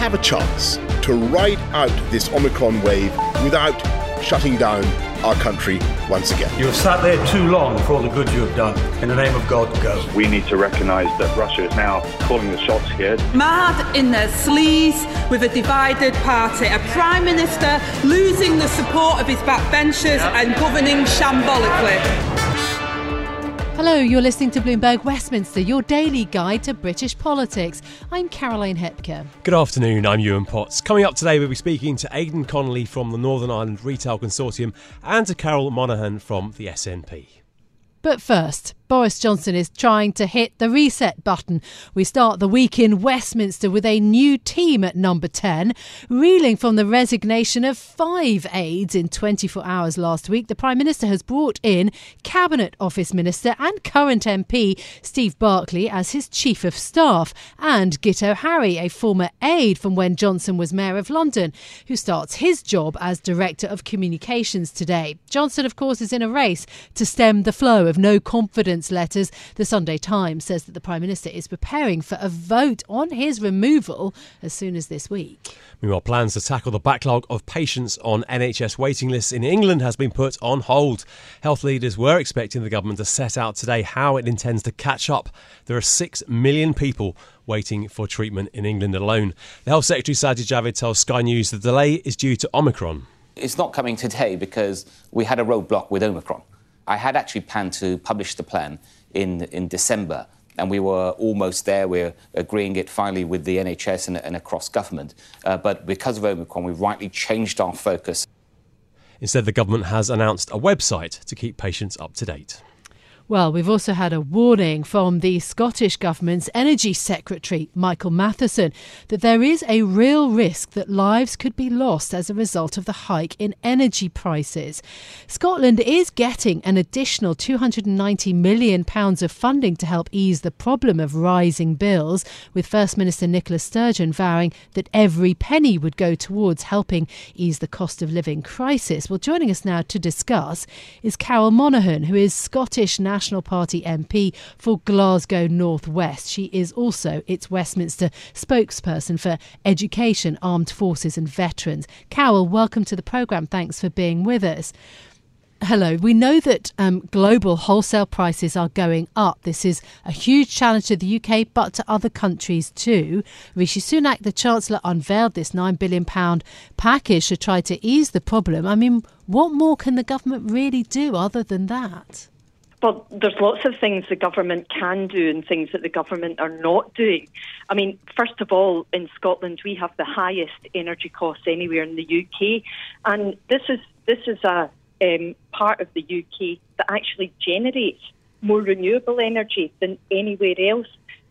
We have a chance to ride out this Omicron wave without shutting down our country once again. You have sat there too long for all the good you have done. In the name of God, go. We need to recognise that Russia is now calling the shots here. Mad in their sleeves with a divided party. A Prime Minister losing the support of his backbenchers yep. and governing shambolically. Hello, you're listening to Bloomberg Westminster, your daily guide to British politics. I'm Caroline Hepker. Good afternoon, I'm Yuan Potts. Coming up today, we'll be speaking to Aodhán Connolly from the Northern Ireland Retail Consortium and to Carol Monaghan from the SNP. But first, Boris Johnson is trying to hit the reset button. We start the week in Westminster with a new team at number 10. Reeling from the resignation of five aides in 24 hours last week, the Prime Minister has brought in Cabinet Office Minister and current MP Steve Barclay as his Chief of Staff, and Guto Harri, a former aide from when Johnson was Mayor of London, who starts his job as Director of Communications today. Johnson, of course, is in a race to stem the flow of no confidence letters. The Sunday Times says that the Prime Minister is preparing for a vote on his removal as soon as this week. Meanwhile, plans to tackle the backlog of patients on NHS waiting lists in England has been put on hold. Health leaders were expecting the government to set out today how it intends to catch up. There are 6 million people waiting for treatment in England alone. The Health Secretary Sajid Javid tells Sky News the delay is due to Omicron. It's not coming today because we had a roadblock with Omicron. I had actually planned to publish the plan in, in December, and we were almost there. We're agreeing it finally with the NHS and, and across government. Uh, but because of Omicron, we rightly changed our focus. Instead, the government has announced a website to keep patients up to date. Well, we've also had a warning from the Scottish Government's Energy Secretary, Michael Matheson, that there is a real risk that lives could be lost as a result of the hike in energy prices. Scotland is getting an additional £290 million of funding to help ease the problem of rising bills, with First Minister Nicola Sturgeon vowing that every penny would go towards helping ease the cost of living crisis. Well, joining us now to discuss is Carol Monaghan, who is Scottish National National Party MP for Glasgow North West. She is also its Westminster spokesperson for Education, Armed Forces and Veterans. Carol, welcome to the programme. Thanks for being with us. Hello. We know that um, global wholesale prices are going up. This is a huge challenge to the UK, but to other countries too. Rishi Sunak, the Chancellor, unveiled this £9 billion package to try to ease the problem. I mean, what more can the government really do other than that? Well, there's lots of things the government can do and things that the government are not doing. I mean, first of all, in Scotland, we have the highest energy costs anywhere in the UK, and this is this is a um, part of the UK that actually generates more renewable energy than anywhere else.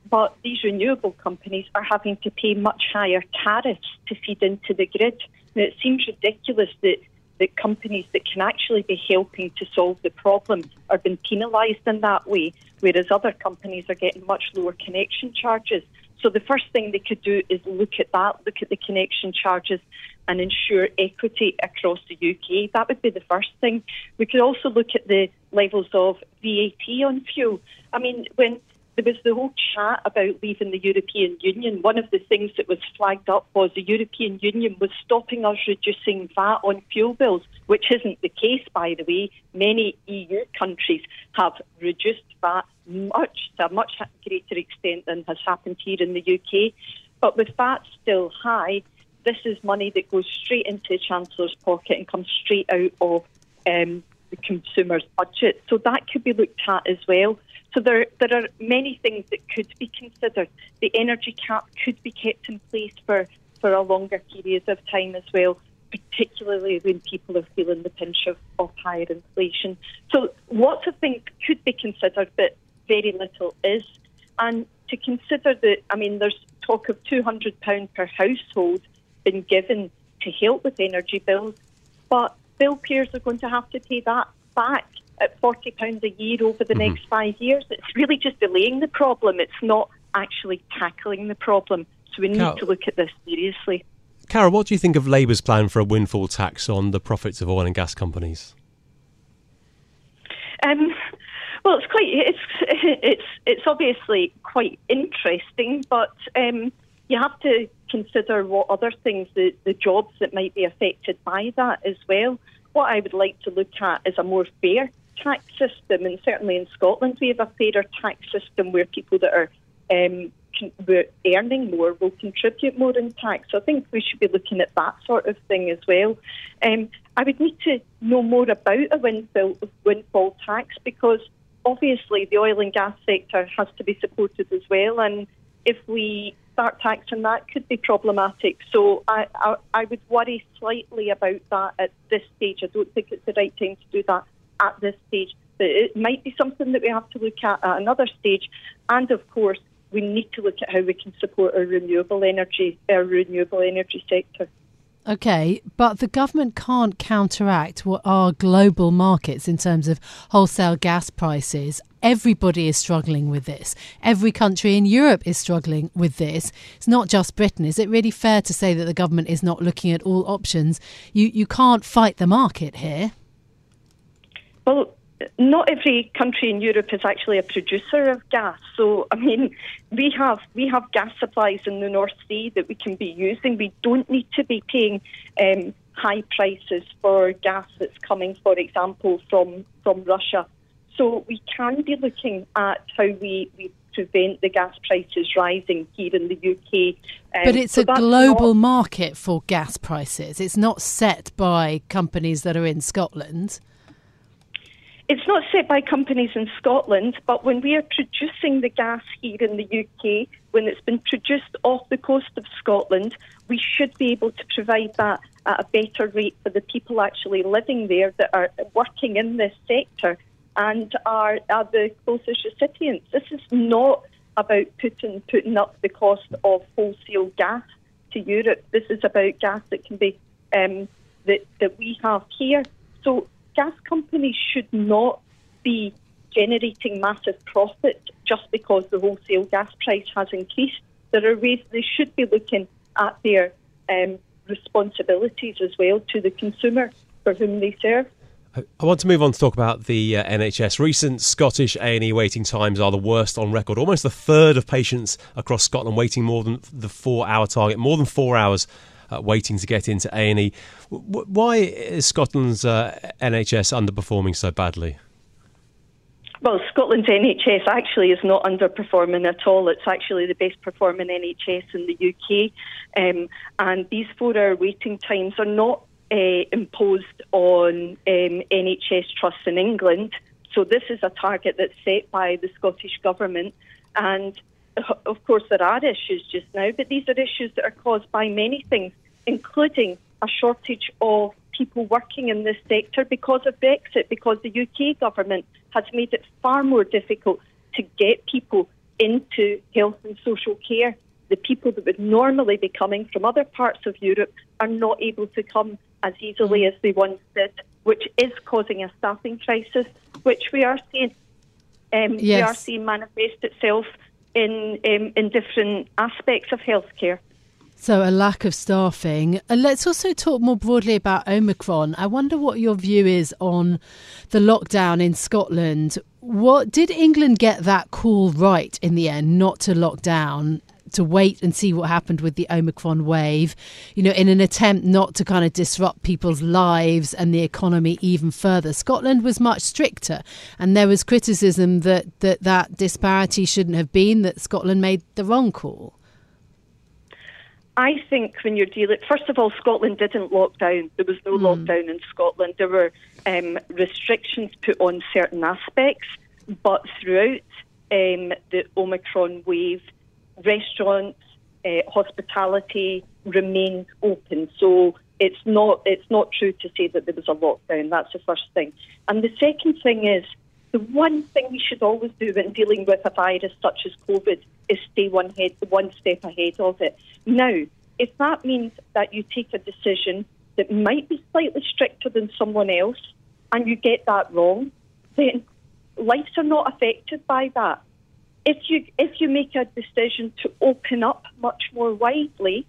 But these renewable companies are having to pay much higher tariffs to feed into the grid. Now, it seems ridiculous that that companies that can actually be helping to solve the problem are being penalised in that way, whereas other companies are getting much lower connection charges. So the first thing they could do is look at that, look at the connection charges and ensure equity across the UK. That would be the first thing. We could also look at the levels of VAT on fuel. I mean, when there was the whole chat about leaving the European Union. One of the things that was flagged up was the European Union was stopping us reducing VAT on fuel bills, which isn't the case, by the way. Many EU countries have reduced VAT much to a much greater extent than has happened here in the UK. But with VAT still high, this is money that goes straight into the Chancellor's pocket and comes straight out of um, the consumer's budget. So that could be looked at as well. So there, there are many things that could be considered. The energy cap could be kept in place for, for a longer period of time as well, particularly when people are feeling the pinch of, of higher inflation. So lots of things could be considered, but very little is. And to consider that, I mean, there's talk of £200 per household been given to help with energy bills, but bill payers are going to have to pay that back at £40 a year over the mm-hmm. next five years. It's really just delaying the problem. It's not actually tackling the problem. So we need to look at this seriously. Carol, what do you think of Labour's plan for a windfall tax on the profits of oil and gas companies? Um, well, it's quite it's it's it's obviously quite interesting, but um, you have to consider what other things the, the jobs that might be affected by that as well. What I would like to look at is a more fair tax system, and certainly in Scotland we have a fairer tax system where people that are um, earning more will contribute more in tax. So I think we should be looking at that sort of thing as well. Um, I would need to know more about a windfall, windfall tax because obviously the oil and gas sector has to be supported as well. And if we start taxing that, could be problematic. So I, I, I would worry slightly about that at this stage. I don't think it's the right time to do that at this stage. But it might be something that we have to look at at another stage. And of course, we need to look at how we can support our renewable energy, our renewable energy sector. Okay, but the government can't counteract what are global markets in terms of wholesale gas prices. Everybody is struggling with this. Every country in Europe is struggling with this. It's not just Britain. Is it really fair to say that the government is not looking at all options? You you can't fight the market here. Well, not every country in Europe is actually a producer of gas. So, I mean, we have we have gas supplies in the North Sea that we can be using. We don't need to be paying um, high prices for gas that's coming, for example, from from Russia. So we can be looking at how we, we prevent the gas prices rising here in the UK. Um, but it's so a global not, market for gas prices. It's not set by companies that are in Scotland. It's not set by companies in Scotland, but when we are producing the gas here in the UK, when it's been produced off the coast of Scotland, we should be able to provide that at a better rate for the people actually living there that are working in this sector and are, are the closest recipients. This is not about putting putting up the cost of wholesale gas to Europe. This is about gas that can be um, that that we have here. So gas companies should not be generating massive profit just because the wholesale gas price has increased. There are ways they should be looking at their um, responsibilities as well to the consumer for whom they serve. I want to move on to talk about the uh, NHS. Recent Scottish A&E waiting times are the worst on record. Almost a third of patients across Scotland waiting more than the four-hour target, more than four hours uh, waiting to get into A&E. Why is Scotland's uh, NHS underperforming so badly? Well, Scotland's NHS actually is not underperforming at all. It's actually the best performing NHS in the UK. Um, and these four hour waiting times are not uh, imposed on um, NHS trusts in England. So this is a target that's set by the Scottish Government. And of course, there are issues just now, but these are issues that are caused by many things, including a shortage of people working in this sector because of Brexit, because the UK government has made it far more difficult to get people into health and social care. The people that would normally be coming from other parts of Europe are not able to come as easily as they once did, which is causing a staffing crisis, which we are seeing. Um, yes. We are seeing manifest itself in um, in different aspects of healthcare. So, a lack of staffing. And let's also talk more broadly about Omicron. I wonder what your view is on the lockdown in Scotland. What did England get that call right in the end, not to lock down? To wait and see what happened with the Omicron wave, you know, in an attempt not to kind of disrupt people's lives and the economy even further. Scotland was much stricter, and there was criticism that that, that disparity shouldn't have been, that Scotland made the wrong call. I think when you're dealing, first of all, Scotland didn't lock down. There was no mm. lockdown in Scotland. There were um, restrictions put on certain aspects, but throughout um, the Omicron wave, restaurants, uh, hospitality remained open. So it's not it's not true to say that there was a lockdown. That's the first thing. And the second thing is the one thing we should always do when dealing with a virus such as COVID is stay one head one step ahead of it. Now, if that means that you take a decision that might be slightly stricter than someone else, and you get that wrong, then lives are not affected by that. If you if you make a decision to open up much more widely,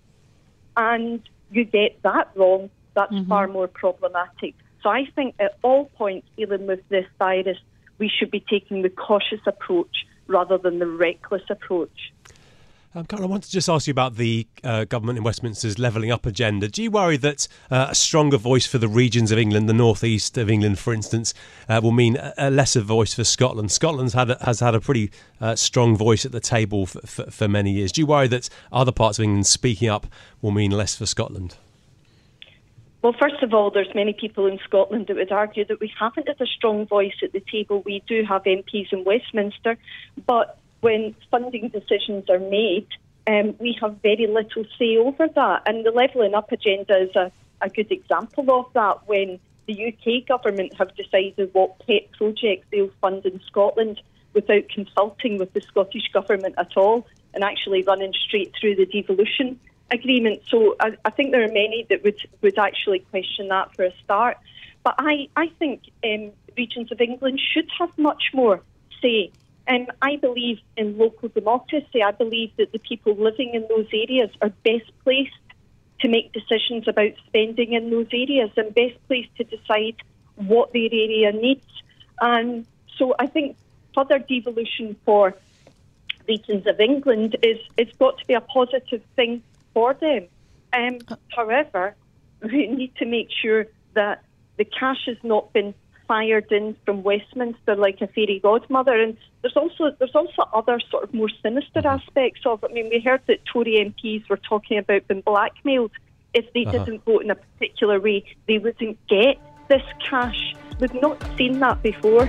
and you get that wrong, that's mm-hmm. far more problematic. So I think at all points dealing with this virus, we should be taking the cautious approach rather than the reckless approach. Um, Carol, I want to just ask you about the uh, government in Westminster's levelling up agenda. Do you worry that uh, a stronger voice for the regions of England, the northeast of England, for instance, uh, will mean a, lesser voice for Scotland? Scotland has had a pretty uh, strong voice at the table for, for, for many years. Do you worry that other parts of England speaking up will mean less for Scotland? Well, first of all, there's many people in Scotland that would argue that we haven't had a strong voice at the table. We do have MPs in Westminster, but when funding decisions are made, um, we have very little say over that. And the levelling up agenda is a, a good example of that when the UK government have decided what pet projects they'll fund in Scotland without consulting with the Scottish government at all and actually running straight through the devolution agreement. So I, I, think there are many that would, would actually question that for a start. But I, I think um, regions of England should have much more say. Um, I believe in local democracy. I believe that the people living in those areas are best placed to make decisions about spending in those areas and best placed to decide what their area needs. And so I think further devolution for regions of England is it's got to be a positive thing for them. Um, however, we need to make sure that the cash has not been fired in from Westminster like a fairy godmother. And there's also there's also other sort of more sinister aspects of it. I mean, we heard that Tory MPs were talking about being blackmailed. If they uh-huh. didn't vote in a particular way, they wouldn't get this cash. We've not seen that before.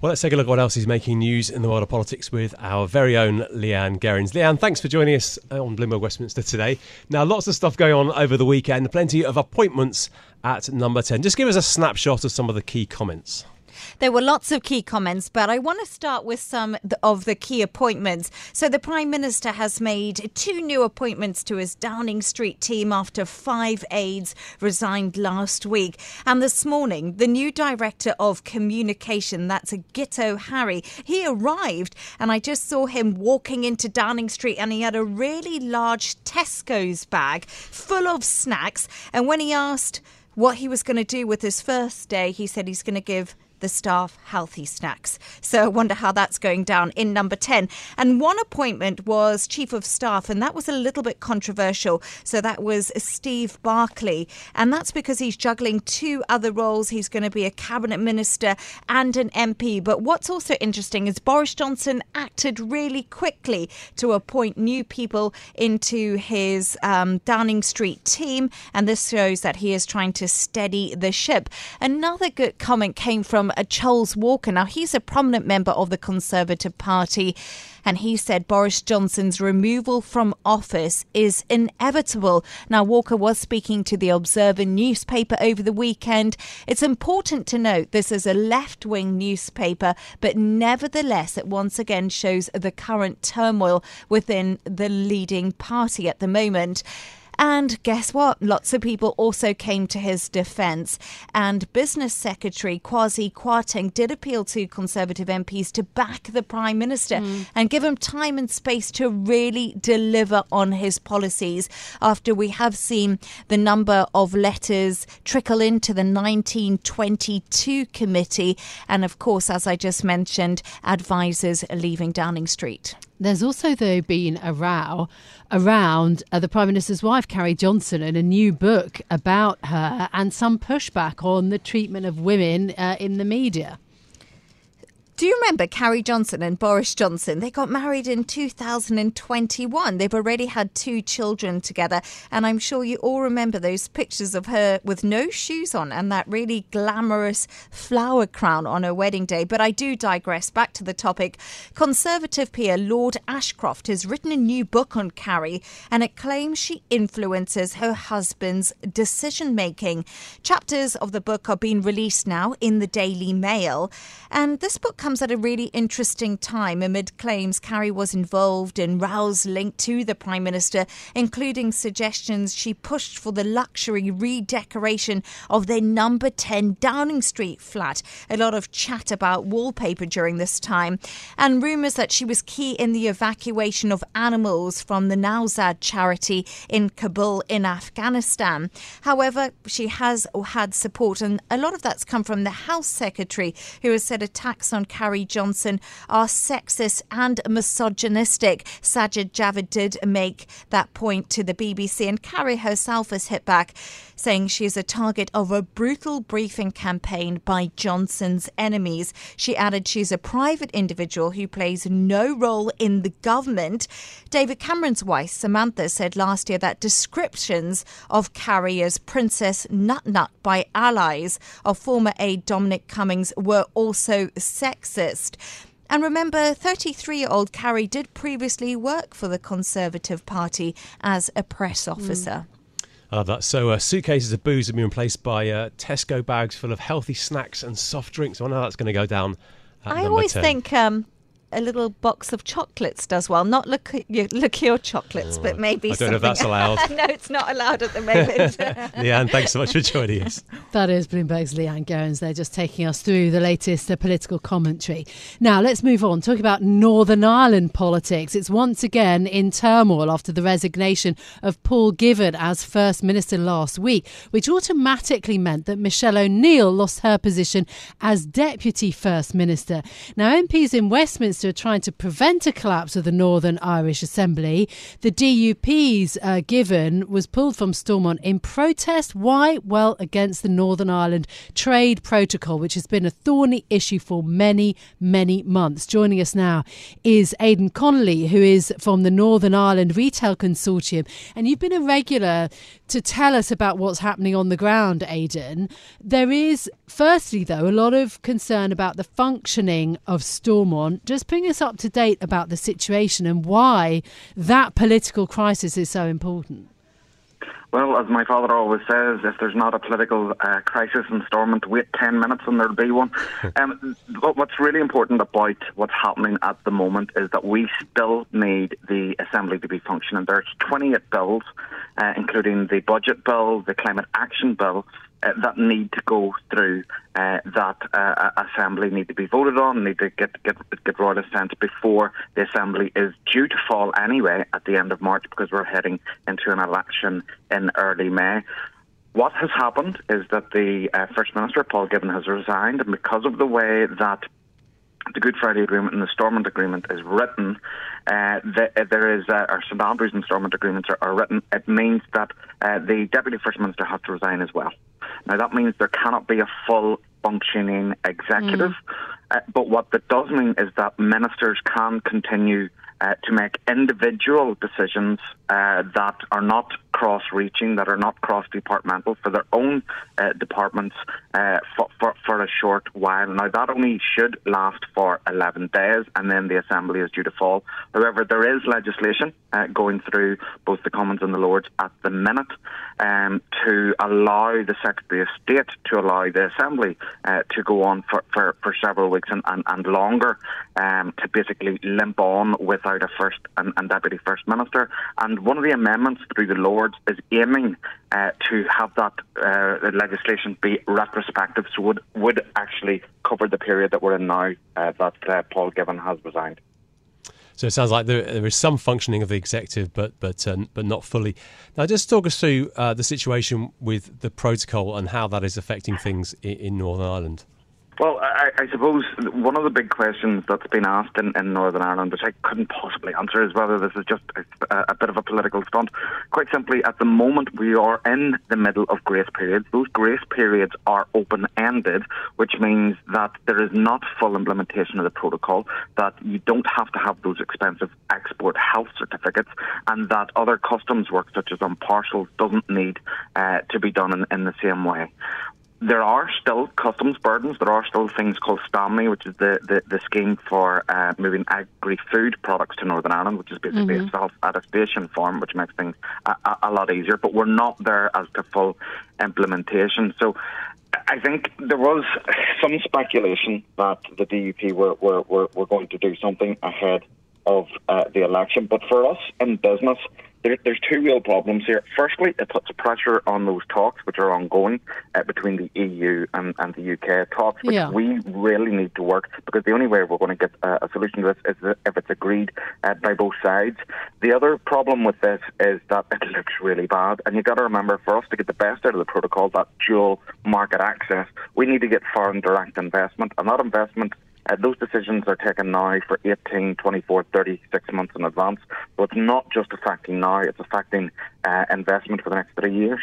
Well, let's take a look at what else is making news in the world of politics with our very own Leanne Gerrans. Leanne, thanks for joining us uh, on Bloomberg Westminster today. Now, lots of stuff going on over the weekend, plenty of appointments at number 10. Just give us a snapshot of some of the key comments. There were lots of key comments, but I want to start with some of the key appointments. So, the Prime Minister has made two new appointments to his Downing Street team after five aides resigned last week. And this morning, the new Director of Communication, that's Guto Harri, he arrived and I just saw him walking into Downing Street and he had a really large Tesco's bag full of snacks. And when he asked, what he was going to do with his first day, he said he's going to give the staff healthy snacks. So I wonder how that's going down in number 10. And one appointment was Chief of Staff, and that was a little bit controversial. So that was Steve Barclay. And that's because he's juggling two other roles. He's going to be a cabinet minister and an MP. But what's also interesting is Boris Johnson acted really quickly to appoint new people into his um, Downing Street team. And this shows that he is trying to steady the ship. Another good comment came from a uh, Charles Walker. Now, he's a prominent member of the Conservative Party and he said Boris Johnson's removal from office is inevitable. Now, Walker was speaking to the Observer newspaper over the weekend. It's important to note this is a left wing newspaper, but nevertheless, it once again shows the current turmoil within the leading party at the moment. And guess what? Lots of people also came to his defence. And Business Secretary Kwasi Kwarteng did appeal to Conservative MPs to back the Prime Minister mm. and give him time and space to really deliver on his policies after we have seen the number of letters trickle into the 1922 committee. And of course, as I just mentioned, advisors leaving Downing Street. There's also, though, been a row around uh, the Prime Minister's wife, Carrie Johnson, and a new book about her and some pushback on the treatment of women uh, in the media. Do you remember Carrie Johnson and Boris Johnson? They got married in 2021. They've already had two children together, and I'm sure you all remember those pictures of her with no shoes on and that really glamorous flower crown on her wedding day. But I do digress. Back to the topic. Conservative peer Lord Ashcroft has written a new book on Carrie, and it claims she influences her husband's decision making. Chapters of the book are being released now in the Daily Mail, and this book comes at a really interesting time amid claims Carrie was involved in rows linked to the Prime Minister, including suggestions she pushed for the luxury redecoration of their number 10 Downing Street flat. A lot of chat about wallpaper during this time, and rumours that she was key in the evacuation of animals from the Nowzad charity in Kabul in Afghanistan. However, she has had support, and a lot of that's come from the House Secretary, who has said attacks on Carrie Johnson are sexist and misogynistic. Sajid Javid did make that point to the BBC, and Carrie herself has hit back, saying she is a target of a brutal briefing campaign by Johnson's enemies. She added she's a private individual who plays no role in the government. David Cameron's wife, Samantha, said last year that descriptions of Carrie as Princess Nut Nut by allies of former aide Dominic Cummings were also sexist. And remember, 33 year old Carrie did previously work for the Conservative Party as a press officer. I love that. So, uh, suitcases of booze have been replaced by uh, Tesco bags full of healthy snacks and soft drinks. I wonder how that's going to go down. at I always 10. think um, a little box of chocolates does well. Not look liqueur chocolates, but maybe I don't know if that's allowed. no, it's not allowed at the moment. Leanne, thanks so much for joining us. That is Bloomberg's Leanne Goins. They're just taking us through the latest uh, political commentary. Now, let's move on. Talk about Northern Ireland politics. It's once again in turmoil after the resignation of Paul Givan as First Minister last week, which automatically meant that Michelle O'Neill lost her position as Deputy First Minister. Now, MPs in Westminster are trying to prevent a collapse of the Northern Irish Assembly. The DUP's uh, Givan was pulled from Stormont in protest. Why? Well, against the Northern Ireland Trade Protocol, which has been a thorny issue for many, many months. Joining us now is Aodhán Connolly, who is from the Northern Ireland Retail Consortium. And you've been a regular to tell us about what's happening on the ground, Aodhán. There is, firstly, though, a lot of concern about the functioning of Stormont. Just bring us up to date about the situation and why that political crisis is so important. Well, as my father always says, if there's not a political uh, crisis in Stormont, wait 10 minutes and there'll be one. um, but what's really important about what's happening at the moment is that we still need the Assembly to be functioning. There's 28 bills, uh, including the budget bill, the climate action bill, uh, that need to go through uh, that uh, assembly need to be voted on, need to get get get royal assent before the assembly is due to fall anyway at the end of March because we're heading into an election in early May. What has happened is that the uh, First Minister Paul Givan has resigned, and because of the way that the Good Friday Agreement and the Stormont Agreement is written, uh, the, uh, there is, uh, or St Andrews and Stormont Agreements are, are written, it means that uh, the Deputy First Minister has to resign as well. Now, that means there cannot be a full functioning executive, uh, but what that does mean is that ministers can continue uh, to make individual decisions uh, that are not cross reaching, that are not cross departmental for their own uh, departments uh, for, for, for a short while. Now, that only should last for 11 days and then the Assembly is due to fall. However, there is legislation uh, going through both the Commons and the Lords at the minute um, to allow the Secretary of State to allow the Assembly uh, to go on for, for, for several weeks and, and, and longer um, to basically limp on without a First and, and Deputy First Minister. And one of the amendments through the Lords is aiming uh, to have that uh, legislation be retrospective, so would would actually cover the period that we're in now uh, that uh, Paul Givan has resigned. So it sounds like there, there is some functioning of the executive, but but uh, but not fully. Now, just talk us through uh, the situation with the protocol and how that is affecting things in, in Northern Ireland. Well, I, I, suppose one of the big questions that's been asked in, in, Northern Ireland, which I couldn't possibly answer, is whether this is just a, a, bit of a political stunt. Quite simply, at the moment, we are in the middle of grace periods. Those grace periods are open ended, which means that there is not full implementation of the protocol, that you don't have to have those expensive export health certificates, and that other customs work, such as on parcels, doesn't need uh, to be done in, in the same way there are still customs burdens. There are still things called STAMNI, which is the, the, the scheme for uh, moving agri-food products to Northern Ireland, which is basically mm-hmm. a self-attestation form, which makes things a, a, a, lot easier. But we're not there as to full implementation. So I think there was some speculation that the DUP were, were, were, were going to do something ahead of uh, the election. But for us in business, there, there's two real problems here. Firstly, it puts pressure on those talks, which are ongoing uh, between the EU and, and, the UK talks, which yeah. we really need to work because the only way we're going to get uh, a solution to this is if it's agreed uh, by both sides. The other problem with this is that it looks really bad, and you've got to remember for us to get the best out of the protocol, that dual market access, we need to get foreign direct investment, and that investment uh, those decisions are taken now for 18, 24, 36 months in advance. So it's not just affecting now, it's affecting uh, investment for the next three years.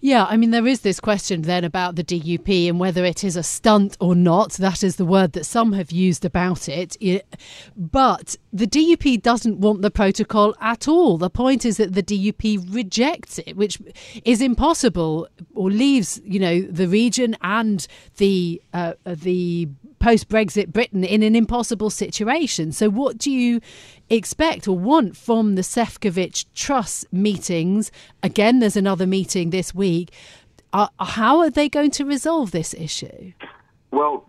Yeah, I mean, there is this question then about the DUP and whether it is a stunt or not. That is the word that some have used about it. But the DUP doesn't want the protocol at all. The point is that the DUP rejects it, which is impossible or leaves, you know, the region and the uh, the post Brexit Britain in an impossible situation. So, what do you expect or want from the Sefcovic Truss meetings? Again, there's another meeting this week. Uh, how are they going to resolve this issue? Well,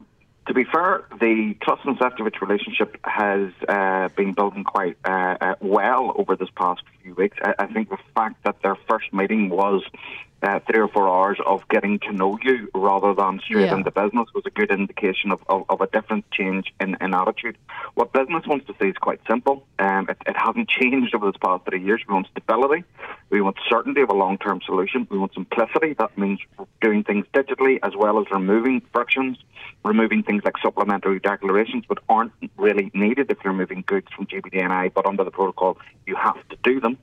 to be fair, the Truss and Sefcovic relationship has uh, been building quite uh, uh, well over this past few weeks. I, I, think the fact that their first meeting was uh, three or four hours of getting to know you rather than straight yeah. into business was a good indication of, of, of, a different change in, in attitude. What business wants to see is quite simple. Um, it, it hasn't changed over the past three years. We want stability. We want certainty of a long term solution. We want simplicity. That means doing things digitally as well as removing frictions, removing things like supplementary declarations that aren't really needed if you're moving goods from GBDNI, but under the protocol, you have to do them.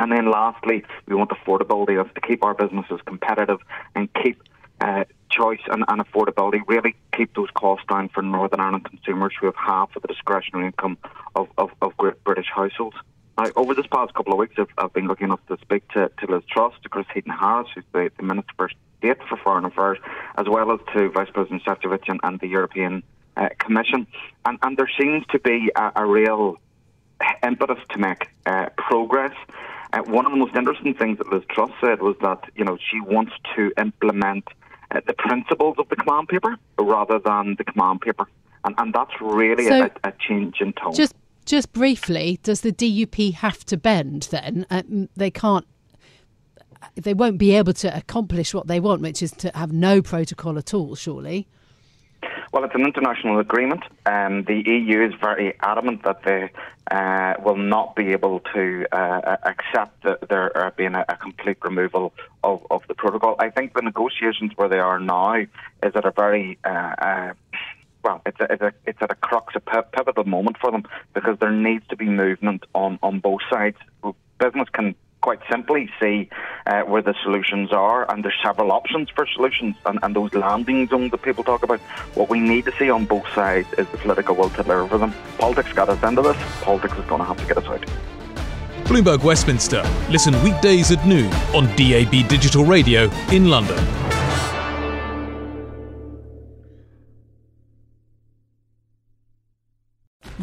And then lastly, we want affordability of to keep our businesses competitive and keep uh, choice and, and, affordability, really keep those costs down for Northern Ireland consumers who have half of the discretionary income of, of, of Great British households. Now, over this past couple of weeks, I've, I've been lucky enough to speak to, to Liz Truss, to Chris Heaton-Harris, who's the, the Minister for State for Foreign Affairs, as well as to Vice President Sefcovic and, and the European uh, Commission. And, and there seems to be a, a real impetus to make uh, progress. Uh, one of the most interesting things that Liz Truss said was that you know she wants to implement uh, the principles of the command paper rather than the command paper, and, and that's really so a, a, change in tone. Just just briefly, does the DUP have to bend then? Uh, they can't. They won't be able to accomplish what they want, which is to have no protocol at all. Surely. Well, it's an international agreement. Um, the EU is very adamant that they uh, will not be able to uh, accept that there being a, a, complete removal of, of the protocol. I think the negotiations where they are now is at a very uh, uh, well, it's a, it's a it's at a crux, a pivotal moment for them because there needs to be movement on on both sides. Business can quite simply see uh, where the solutions are, and there's several options for solutions, and, and, those landing zones that people talk about. What we need to see on both sides is the political will to deliver them. Politics got us into this. Politics is going to have to get us out. Bloomberg Westminster. Listen weekdays at noon on DAB Digital Radio in London.